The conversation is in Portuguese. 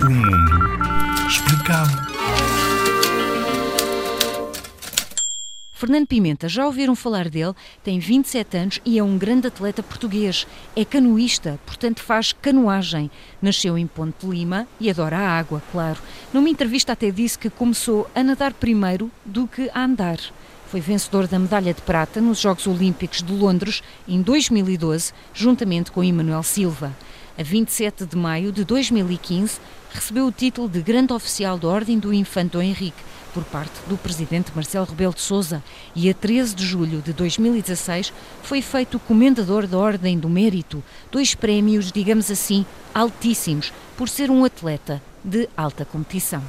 O mundo explicado. Fernando Pimenta, já ouviram falar dele? Tem 27 anos e é um grande atleta português. É canoísta, portanto faz canoagem. Nasceu em Ponte Lima e adora a água, claro. Numa entrevista até disse que começou a nadar primeiro do que a andar. Foi vencedor da medalha de prata nos Jogos Olímpicos de Londres em 2012, juntamente com Emanuel Silva. A 27 de maio de 2015, recebeu o título de Grande Oficial da Ordem do Infante Dom Henrique por parte do presidente Marcelo Rebelo de Sousa e a 13 de julho de 2016 foi feito comendador da Ordem do Mérito, dois prémios, digamos assim, altíssimos, por ser um atleta de alta competição.